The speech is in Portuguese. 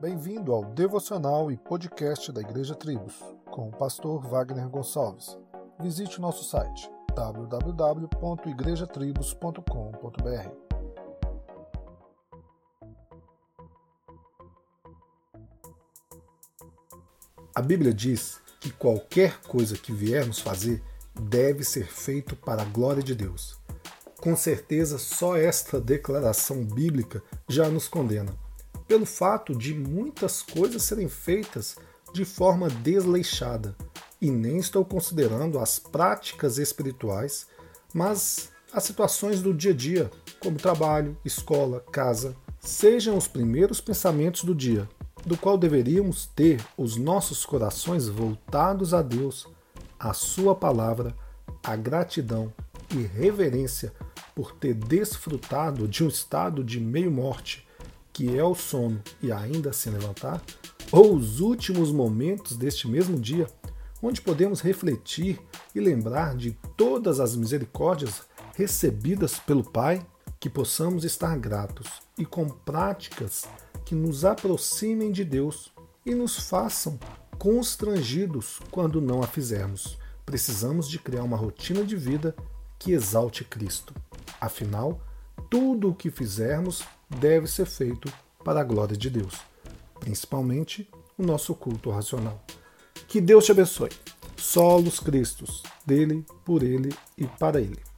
Bem-vindo ao devocional e podcast da Igreja Tribos, com o pastor Wagner Gonçalves. Visite o nosso site www.igrejatribos.com.br. A Bíblia diz que qualquer coisa que viermos fazer deve ser feito para a glória de Deus. Com certeza, só esta declaração bíblica já nos condena pelo fato de muitas coisas serem feitas de forma desleixada. E nem estou considerando as práticas espirituais, mas as situações do dia a dia, como trabalho, escola, casa, sejam os primeiros pensamentos do dia, do qual deveríamos ter os nossos corações voltados a Deus, a Sua palavra, a gratidão e reverência por ter desfrutado de um estado de meio-morte que é o sono e ainda se levantar, ou os últimos momentos deste mesmo dia, onde podemos refletir e lembrar de todas as misericórdias recebidas pelo Pai, que possamos estar gratos e com práticas que nos aproximem de Deus e nos façam constrangidos quando não a fizermos. Precisamos de criar uma rotina de vida que exalte Cristo. Afinal, tudo o que fizermos deve ser feito para a glória de Deus, principalmente o nosso culto racional. Que Deus te abençoe. Solos Cristos, dele, por ele e para ele.